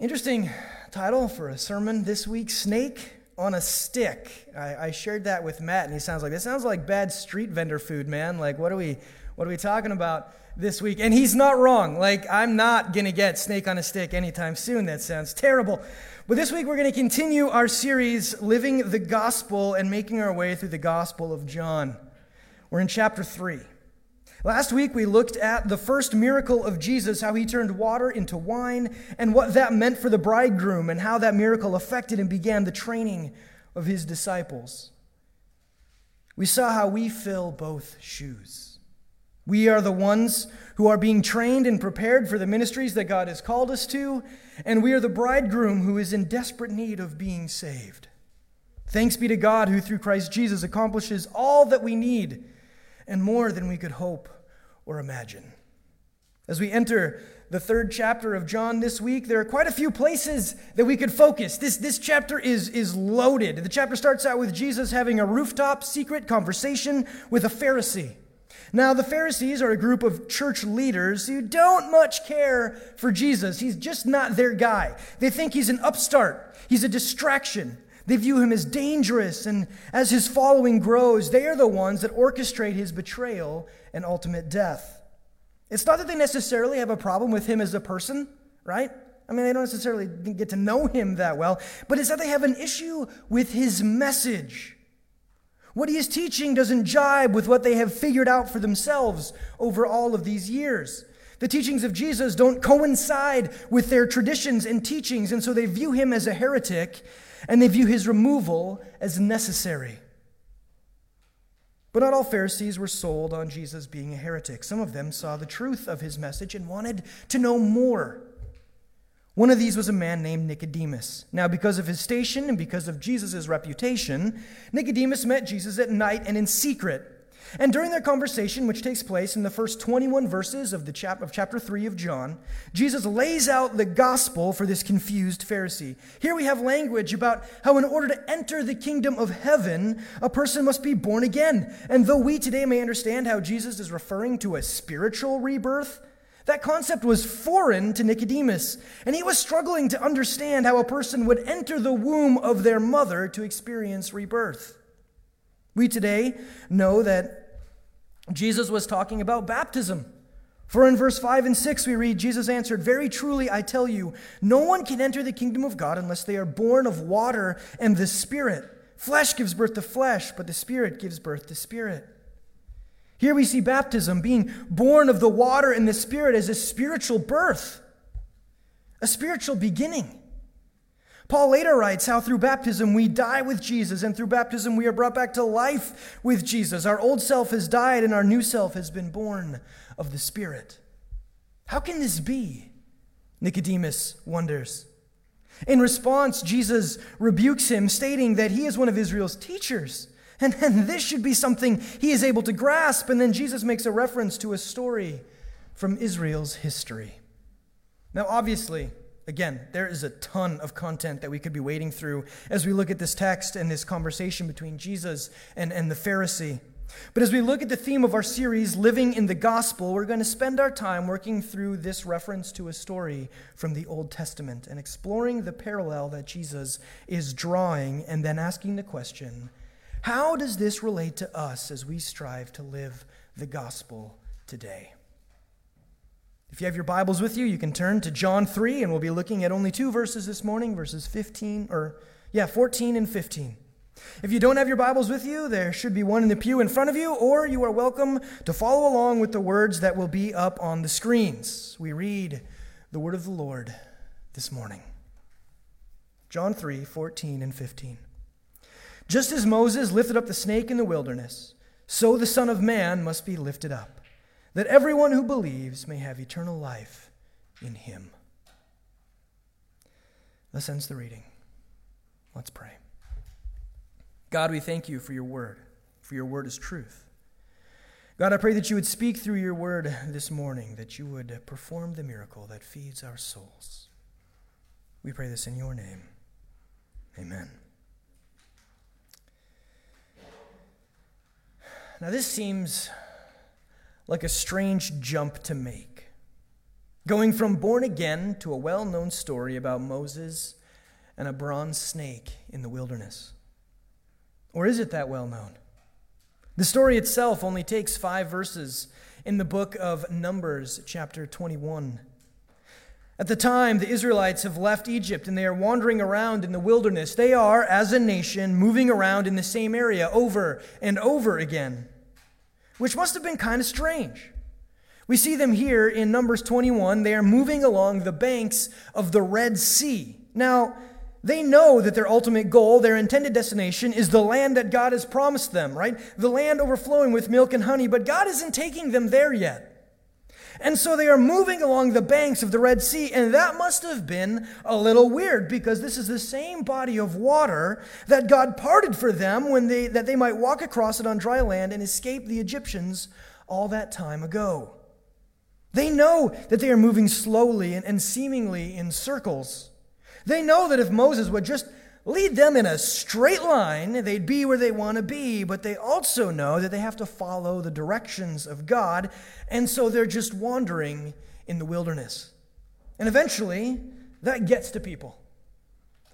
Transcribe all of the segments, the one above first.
Interesting title for a sermon this week Snake on a Stick. I, I, shared that with Matt, and he sounds like, this sounds like bad street vendor food, man. Like, what are we, what are we talking about this week? And he's not wrong. Like, I'm not going to get Snake on a Stick anytime soon. That sounds terrible. But this week, we're going to continue our series, Living the Gospel and making our way through the Gospel of John. We're in chapter 3. Last week, we looked at the first miracle of Jesus, how he turned water into wine, and what that meant for the bridegroom, and how that miracle affected and began the training of his disciples. We saw how we fill both shoes. We are the ones who are being trained and prepared for the ministries that God has called us to, and we are the bridegroom who is in desperate need of being saved. Thanks be to God who, through Christ Jesus, accomplishes all that we need and more than we could hope or imagine. As we enter the third chapter of John this week, there are quite a few places that we could focus. This, this chapter is, is loaded. The chapter starts out with Jesus having a rooftop secret conversation with a Pharisee. Now, the Pharisees are a group of church leaders who don't much care for Jesus. He's just not their guy. They think he's an upstart, he's a distraction. They view him as dangerous, and as his following grows, they are the ones that orchestrate his betrayal and ultimate death. It's not that they necessarily have a problem with him as a person, right? I mean, they don't necessarily get to know him that well, but it's that they have an issue with his message. What he is teaching doesn't jibe with what they have figured out for themselves over all of these years. The teachings of Jesus don't coincide with their traditions and teachings, and so they view him as a heretic and they view his removal as necessary. But not all Pharisees were sold on Jesus being a heretic. Some of them saw the truth of his message and wanted to know more. One of these was a man named Nicodemus. Now, because of his station and because of Jesus' reputation, Nicodemus met Jesus at night and in secret. And during their conversation, which takes place in the first 21 verses of, the chap- of chapter 3 of John, Jesus lays out the gospel for this confused Pharisee. Here we have language about how, in order to enter the kingdom of heaven, a person must be born again. And though we today may understand how Jesus is referring to a spiritual rebirth, that concept was foreign to Nicodemus, and he was struggling to understand how a person would enter the womb of their mother to experience rebirth. We today know that Jesus was talking about baptism. For in verse 5 and 6, we read, Jesus answered, Very truly, I tell you, no one can enter the kingdom of God unless they are born of water and the Spirit. Flesh gives birth to flesh, but the Spirit gives birth to spirit. Here we see baptism being born of the water and the Spirit as a spiritual birth, a spiritual beginning. Paul later writes how through baptism we die with Jesus, and through baptism we are brought back to life with Jesus. Our old self has died, and our new self has been born of the Spirit. How can this be? Nicodemus wonders. In response, Jesus rebukes him, stating that he is one of Israel's teachers. And, and this should be something he is able to grasp. And then Jesus makes a reference to a story from Israel's history. Now, obviously, Again, there is a ton of content that we could be wading through as we look at this text and this conversation between Jesus and, and the Pharisee. But as we look at the theme of our series, Living in the Gospel, we're going to spend our time working through this reference to a story from the Old Testament and exploring the parallel that Jesus is drawing and then asking the question how does this relate to us as we strive to live the gospel today? If you have your Bibles with you, you can turn to John 3, and we'll be looking at only two verses this morning, verses 15, or yeah, 14 and 15. If you don't have your Bibles with you, there should be one in the pew in front of you, or you are welcome to follow along with the words that will be up on the screens. We read the word of the Lord this morning. John 3, 14 and 15. Just as Moses lifted up the snake in the wilderness, so the Son of Man must be lifted up that everyone who believes may have eternal life in him. Thus ends the reading. Let's pray. God, we thank you for your word, for your word is truth. God, I pray that you would speak through your word this morning, that you would perform the miracle that feeds our souls. We pray this in your name. Amen. Now, this seems like a strange jump to make. going from born again to a well known story about Moses and a bronze snake in the wilderness. Or is it that well known? The story itself only takes five verses in the book of Numbers, chapter 21. At the time, the Israelites have left Egypt and they are wandering around in the wilderness. They are, as a nation, moving around in the same area over and over again, which must have been kind of strange. We see them here in Numbers 21. They are moving along the banks of the Red Sea. Now, they know that their ultimate goal, their intended destination, is the land that God has promised them, right? The land overflowing with milk and honey, but God isn't taking them there yet. And so they are moving along the banks of the Red Sea, and that must have been a little weird because this is the same body of water that God parted for them when they, that they might walk across it on dry land and escape the Egyptians all that time ago. They know that they are moving slowly and, and seemingly in circles. They know that if Moses would just lead them in a straight line, they'd be where they want to be, but they also know that they have to follow the directions of God, and so they're just wandering in the wilderness. And eventually, that gets to people.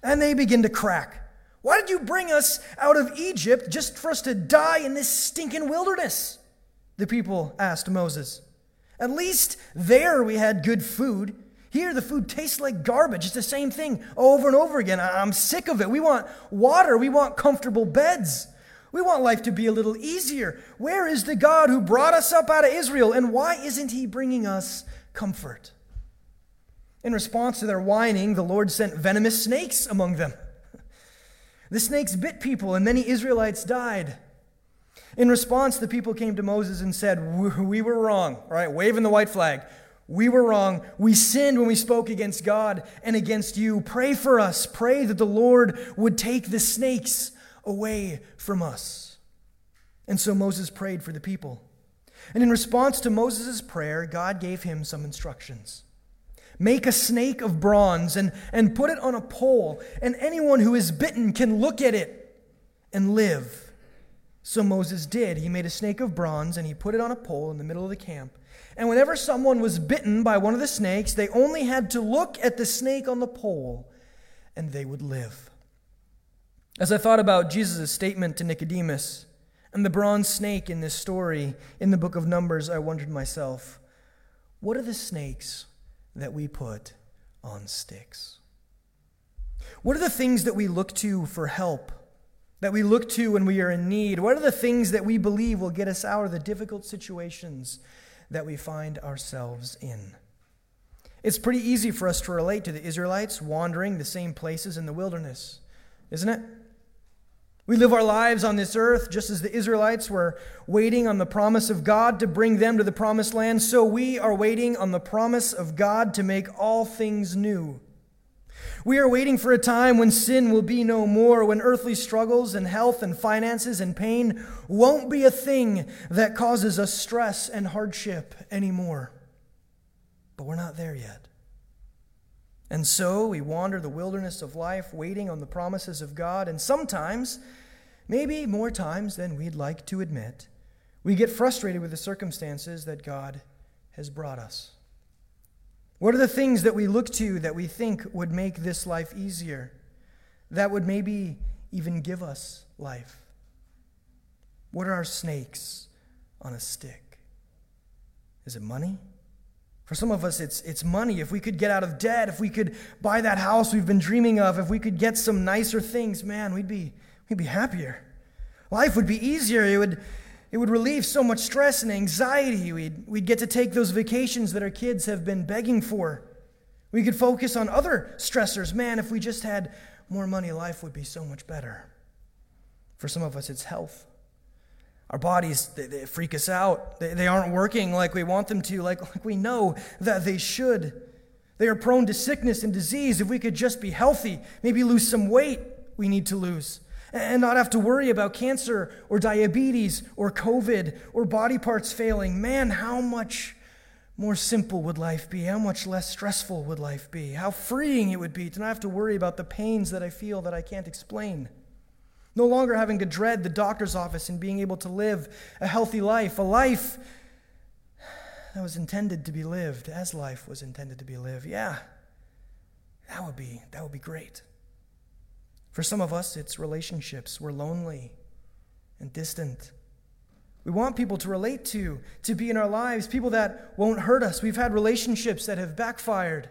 And they begin to crack. Why did you bring us out of Egypt just for us to die in this stinking wilderness? The people asked Moses. At least there we had good food here, the food tastes like garbage. It's the same thing over and over again. I'm sick of it. We want water. We want comfortable beds. We want life to be a little easier. Where is the God who brought us up out of Israel, and why isn't he bringing us comfort? In response to their whining, the Lord sent venomous snakes among them. The snakes bit people, and many Israelites died. In response, the people came to Moses and said, We were wrong, right? waving the white flag. We were wrong. We sinned when we spoke against God and against you. Pray for us. Pray that the Lord would take the snakes away from us. And so Moses prayed for the people. And in response to Moses' prayer, God gave him some instructions. Make a snake of bronze and, and put it on a pole, and anyone who is bitten can look at it and live. So Moses did. He made a snake of bronze and he put it on a pole in the middle of the camp. And whenever someone was bitten by one of the snakes, they only had to look at the snake on the pole and they would live. As I thought about Jesus' statement to Nicodemus and the bronze snake in this story in the book of Numbers, I wondered myself, what are the snakes that we put on sticks? What are the things that we look to for help, that we look to when we are in need? What are the things that we believe will get us out of the difficult situations that we find ourselves in. It's pretty easy for us to relate to the Israelites wandering the same places in the wilderness, isn't it? We live our lives on this earth just as the Israelites were waiting on the promise of God to bring them to the promised land, so we are waiting on the promise of God to make all things new. We are waiting for a time when sin will be no more, when earthly struggles and health and finances and pain won't be a thing that causes us stress and hardship anymore. But we're not there yet. And so we wander the wilderness of life, waiting on the promises of God, and sometimes, maybe more times than we'd like to admit, we get frustrated with the circumstances that God has brought us. What are the things that we look to that we think would make this life easier? That would maybe even give us life? What are our snakes on a stick? Is it money? For some of us, it's, it's money. If we could get out of debt, if we could buy that house we've been dreaming of, if we could get some nicer things, man, we'd be, we'd be happier. Life would be easier. It would, it would relieve so much stress and anxiety. We'd, we'd get to take those vacations that our kids have been begging for. We could focus on other stressors. Man, if we just had more money, life would be so much better. For some of us, it's health. Our bodies, they, they freak us out. They, they aren't working like we want them to, like, like we know that they should. They are prone to sickness and disease. If we could just be healthy, maybe lose some weight we need to lose and not have to worry about cancer or diabetes or COVID or body parts failing. Man, how much more simple would life be? How much less stressful would life be? How freeing it would be to not have to worry about the pains that I feel that I can't explain. No longer having to dread the doctor's office and being able to live a healthy life, a life that was intended to be lived as life was intended to be lived. Yeah, that would be, that would be great. For some of us, it's relationships. We're lonely and distant. We want people to relate to, to be in our lives, people that won't hurt us. We've had relationships that have backfired.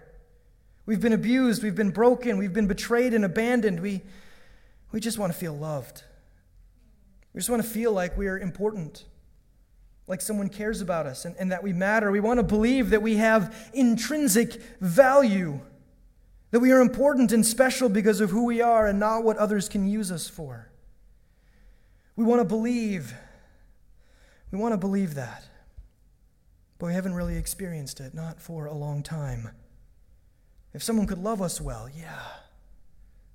We've been abused, we've been broken, we've been betrayed and abandoned. We, we just want to feel loved. We just want to feel like we're important, like someone cares about us and, and that we matter. We want to believe that we have intrinsic value, that we are important and special because of who we are and not what others can use us for. We want to believe. We want to believe that. But we haven't really experienced it, not for a long time. If someone could love us well, yeah,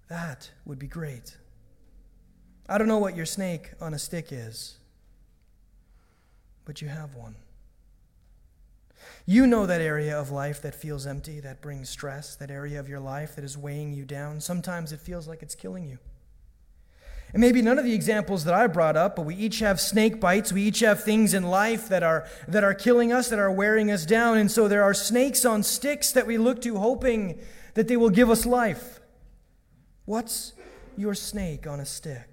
that would be great. I don't know what your snake on a stick is, but you have one. You know that area of life that feels empty, that brings stress, that area of your life that is weighing you down. Sometimes it feels like it's killing you. And maybe none of the examples that I brought up, but we each have snake bites. We each have things in life that are, that are killing us, that are wearing us down. And so there are snakes on sticks that we look to, hoping that they will give us life. What's your snake on a stick?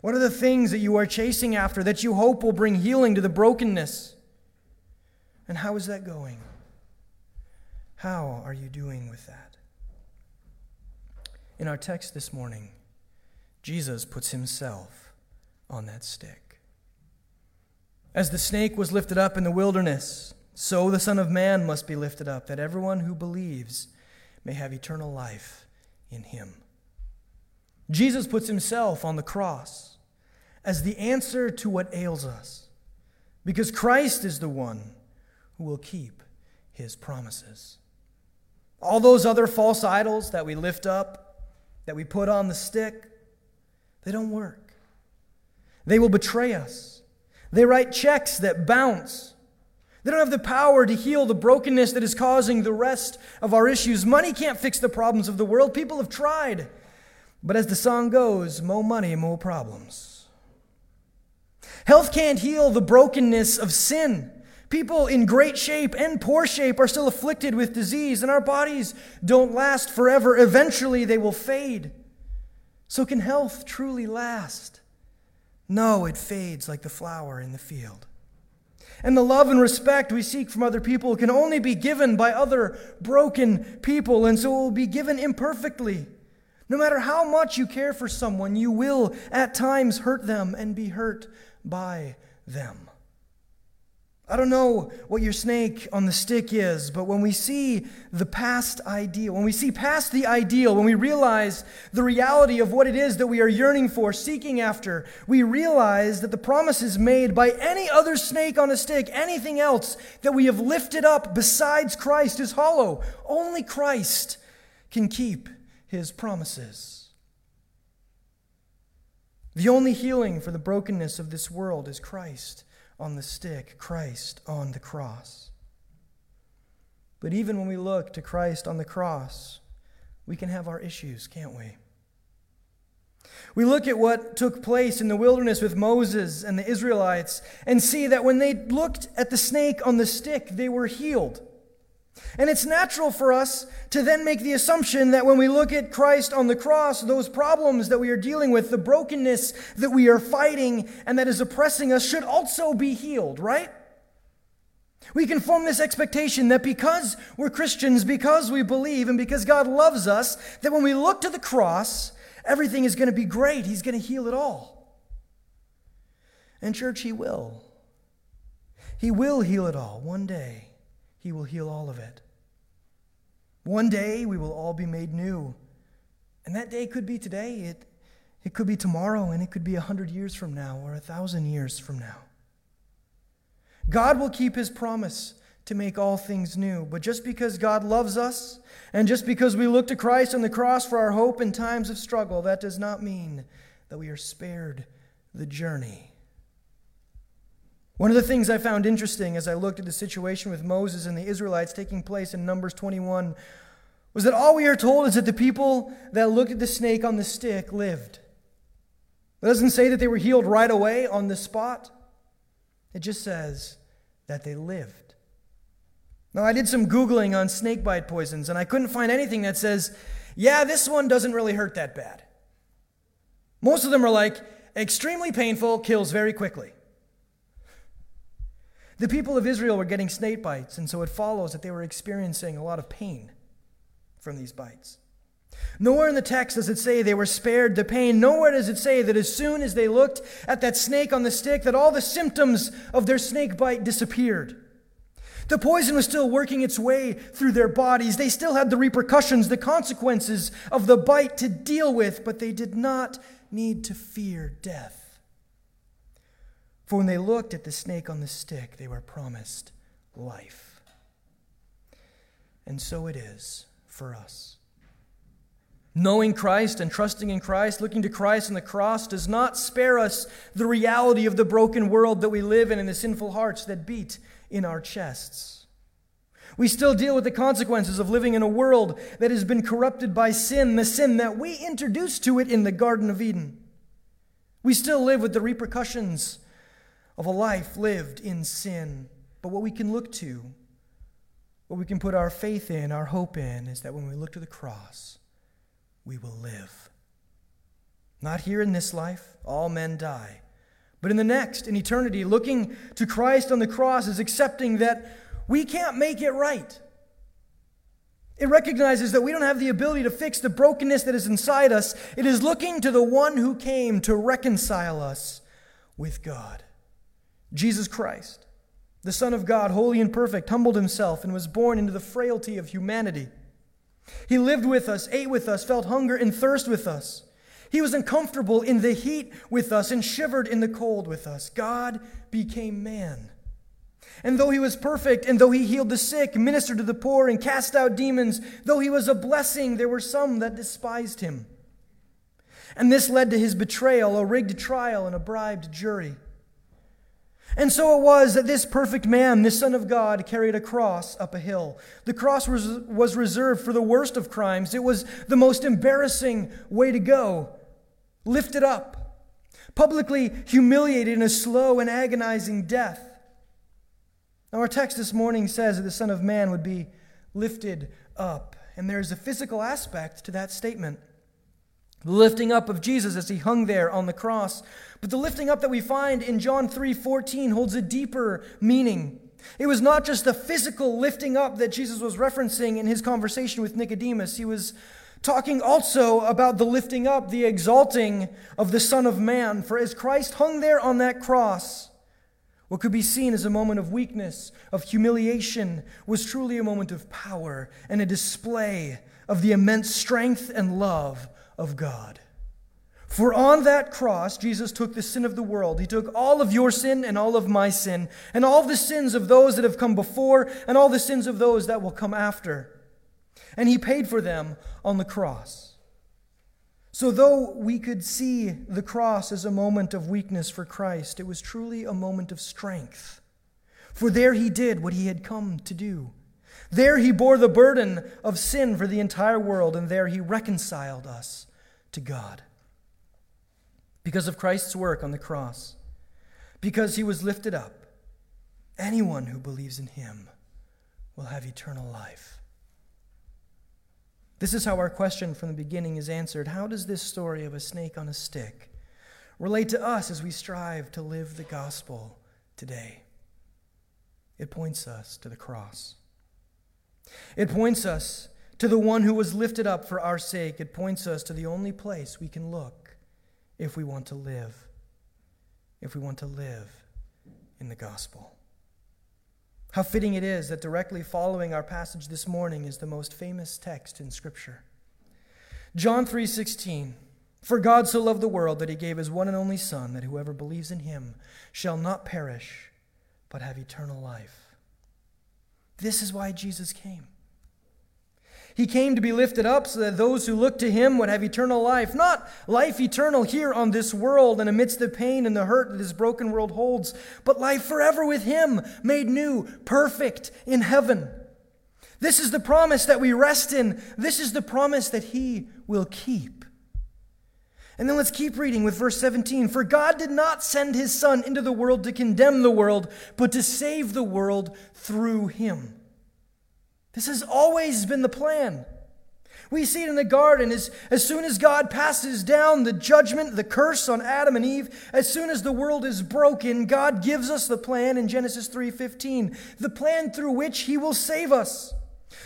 What are the things that you are chasing after that you hope will bring healing to the brokenness? And how is that going? How are you doing with that? In our text this morning, Jesus puts himself on that stick. As the snake was lifted up in the wilderness, so the Son of Man must be lifted up, that everyone who believes may have eternal life in him. Jesus puts himself on the cross as the answer to what ails us, because Christ is the one who will keep his promises. All those other false idols that we lift up, that we put on the stick, they don't work. They will betray us. They write checks that bounce. They don't have the power to heal the brokenness that is causing the rest of our issues. Money can't fix the problems of the world. People have tried. But as the song goes, more money, more problems. Health can't heal the brokenness of sin. People in great shape and poor shape are still afflicted with disease, and our bodies don't last forever. Eventually, they will fade. So, can health truly last? No, it fades like the flower in the field. And the love and respect we seek from other people can only be given by other broken people, and so it will be given imperfectly. No matter how much you care for someone, you will at times hurt them and be hurt by them. I don't know what your snake on the stick is, but when we see the past ideal, when we see past the ideal, when we realize the reality of what it is that we are yearning for, seeking after, we realize that the promises made by any other snake on a stick, anything else that we have lifted up besides Christ, is hollow. Only Christ can keep his promises. The only healing for the brokenness of this world is Christ on the stick, Christ on the cross. But even when we look to Christ on the cross, we can have our issues, can't we? We look at what took place in the wilderness with Moses and the Israelites and see that when they looked at the snake on the stick, they were healed. And it's natural for us to then make the assumption that when we look at Christ on the cross, those problems that we are dealing with, the brokenness that we are fighting and that is oppressing us, should also be healed, right? We can form this expectation that because we're Christians, because we believe, and because God loves us, that when we look to the cross, everything is going to be great. He's going to heal it all. And, church, He will. He will heal it all one day. He will heal all of it. One day we will all be made new. And that day could be today, it, it could be tomorrow, and it could be a hundred years from now or a thousand years from now. God will keep his promise to make all things new. But just because God loves us, and just because we look to Christ on the cross for our hope in times of struggle, that does not mean that we are spared the journey one of the things I found interesting as I looked at the situation with Moses and the Israelites taking place in Numbers 21 was that all we are told is that the people that looked at the snake on the stick lived. It doesn't say that they were healed right away on the spot, it just says that they lived. Now, I did some Googling on snakebite poisons, and I couldn't find anything that says, yeah, this one doesn't really hurt that bad. Most of them are like, extremely painful, kills very quickly. The people of Israel were getting snake bites, and so it follows that they were experiencing a lot of pain from these bites. Nowhere in the text does it say they were spared the pain. Nowhere does it say that as soon as they looked at that snake on the stick, that all the symptoms of their snake bite disappeared. The poison was still working its way through their bodies. They still had the repercussions, the consequences of the bite to deal with, but they did not need to fear death. For when they looked at the snake on the stick, they were promised life. And so it is for us. Knowing Christ and trusting in Christ, looking to Christ and the cross, does not spare us the reality of the broken world that we live in and the sinful hearts that beat in our chests. We still deal with the consequences of living in a world that has been corrupted by sin, the sin that we introduced to it in the Garden of Eden. We still live with the repercussions of a life lived in sin. But what we can look to, what we can put our faith in, our hope in, is that when we look to the cross, we will live. Not here in this life, all men die. But in the next, in eternity, looking to Christ on the cross is accepting that we can't make it right. It recognizes that we don't have the ability to fix the brokenness that is inside us. It is looking to the one who came to reconcile us with God. Jesus Christ, the Son of God, holy and perfect, humbled himself and was born into the frailty of humanity. He lived with us, ate with us, felt hunger and thirst with us. He was uncomfortable in the heat with us and shivered in the cold with us. God became man. And though he was perfect, and though he healed the sick, ministered to the poor, and cast out demons, though he was a blessing, there were some that despised him. And this led to his betrayal, a rigged trial, and a bribed jury. And so it was that this perfect man, this Son of God, carried a cross up a hill. The cross was, was reserved for the worst of crimes. It was the most embarrassing way to go lifted up, publicly humiliated in a slow and agonizing death. Now, our text this morning says that the Son of Man would be lifted up, and there's a physical aspect to that statement. The lifting up of Jesus as he hung there on the cross. But the lifting up that we find in John 3:14 holds a deeper meaning. It was not just the physical lifting up that Jesus was referencing in his conversation with Nicodemus. He was talking also about the lifting up, the exalting of the Son of Man. For as Christ hung there on that cross, what could be seen as a moment of weakness, of humiliation, was truly a moment of power and a display of the immense strength and love of God. For on that cross, Jesus took the sin of the world. He took all of your sin and all of my sin, and all the sins of those that have come before, and all the sins of those that will come after and he paid for them on the cross. So, though we could see the cross as a moment of weakness for Christ, it was truly a moment of strength. For there he did what he had come to do. There he bore the burden of sin for the entire world, and there he reconciled us to God. Because of Christ's work on the cross, because he was lifted up, anyone who believes in him will have eternal life. This is how our question from the beginning is answered. How does this story of a snake on a stick relate to us as we strive to live the gospel today? It points us to the cross. It points us to the one who was lifted up for our sake. It points us to the only place we can look if we want to live, if we want to live in the gospel. How fitting it is that directly following our passage this morning is the most famous text in scripture. John 3:16 For God so loved the world that he gave his one and only son that whoever believes in him shall not perish but have eternal life. This is why Jesus came. He came to be lifted up so that those who look to him would have eternal life, not life eternal here on this world and amidst the pain and the hurt that this broken world holds, but life forever with him, made new, perfect in heaven. This is the promise that we rest in. This is the promise that he will keep. And then let's keep reading with verse 17. For God did not send his Son into the world to condemn the world, but to save the world through him. This has always been the plan. We see it in the garden as, as soon as God passes down the judgment, the curse on Adam and Eve, as soon as the world is broken, God gives us the plan in Genesis 3:15, the plan through which he will save us.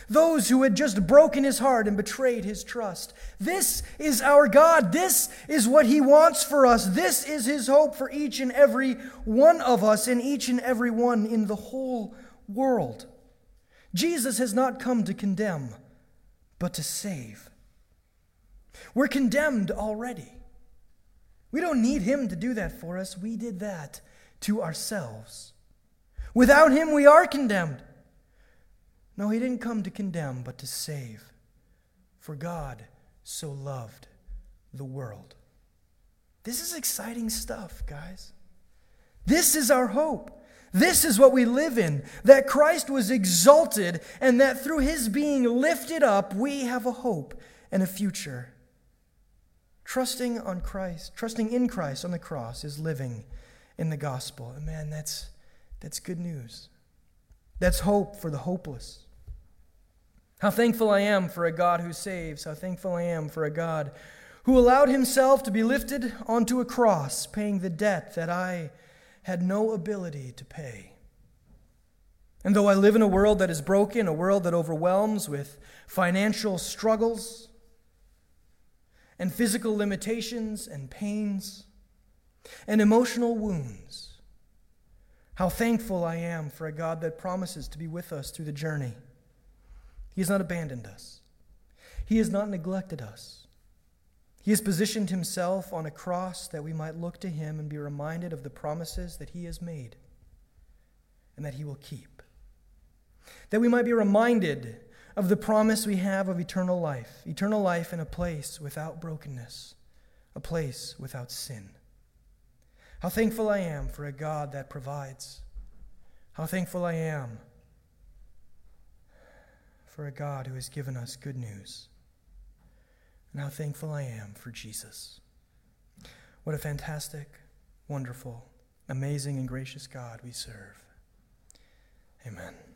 Those who had just broken his heart and betrayed his trust. This is our God. This is what he wants for us. This is his hope for each and every one of us and each and every one in the whole world. Jesus has not come to condemn but to save. We're condemned already. We don't need Him to do that for us. We did that to ourselves. Without Him, we are condemned. No, He didn't come to condemn, but to save. For God so loved the world. This is exciting stuff, guys. This is our hope. This is what we live in that Christ was exalted, and that through his being lifted up, we have a hope and a future. Trusting on Christ, trusting in Christ on the cross is living in the gospel. And man, that's, that's good news. That's hope for the hopeless. How thankful I am for a God who saves. How thankful I am for a God who allowed himself to be lifted onto a cross, paying the debt that I had no ability to pay. And though I live in a world that is broken, a world that overwhelms with financial struggles and physical limitations and pains and emotional wounds, how thankful I am for a God that promises to be with us through the journey. He has not abandoned us, He has not neglected us. He has positioned himself on a cross that we might look to him and be reminded of the promises that he has made and that he will keep. That we might be reminded of the promise we have of eternal life, eternal life in a place without brokenness, a place without sin. How thankful I am for a God that provides. How thankful I am for a God who has given us good news and how thankful I am for Jesus. What a fantastic, wonderful, amazing, and gracious God we serve. Amen.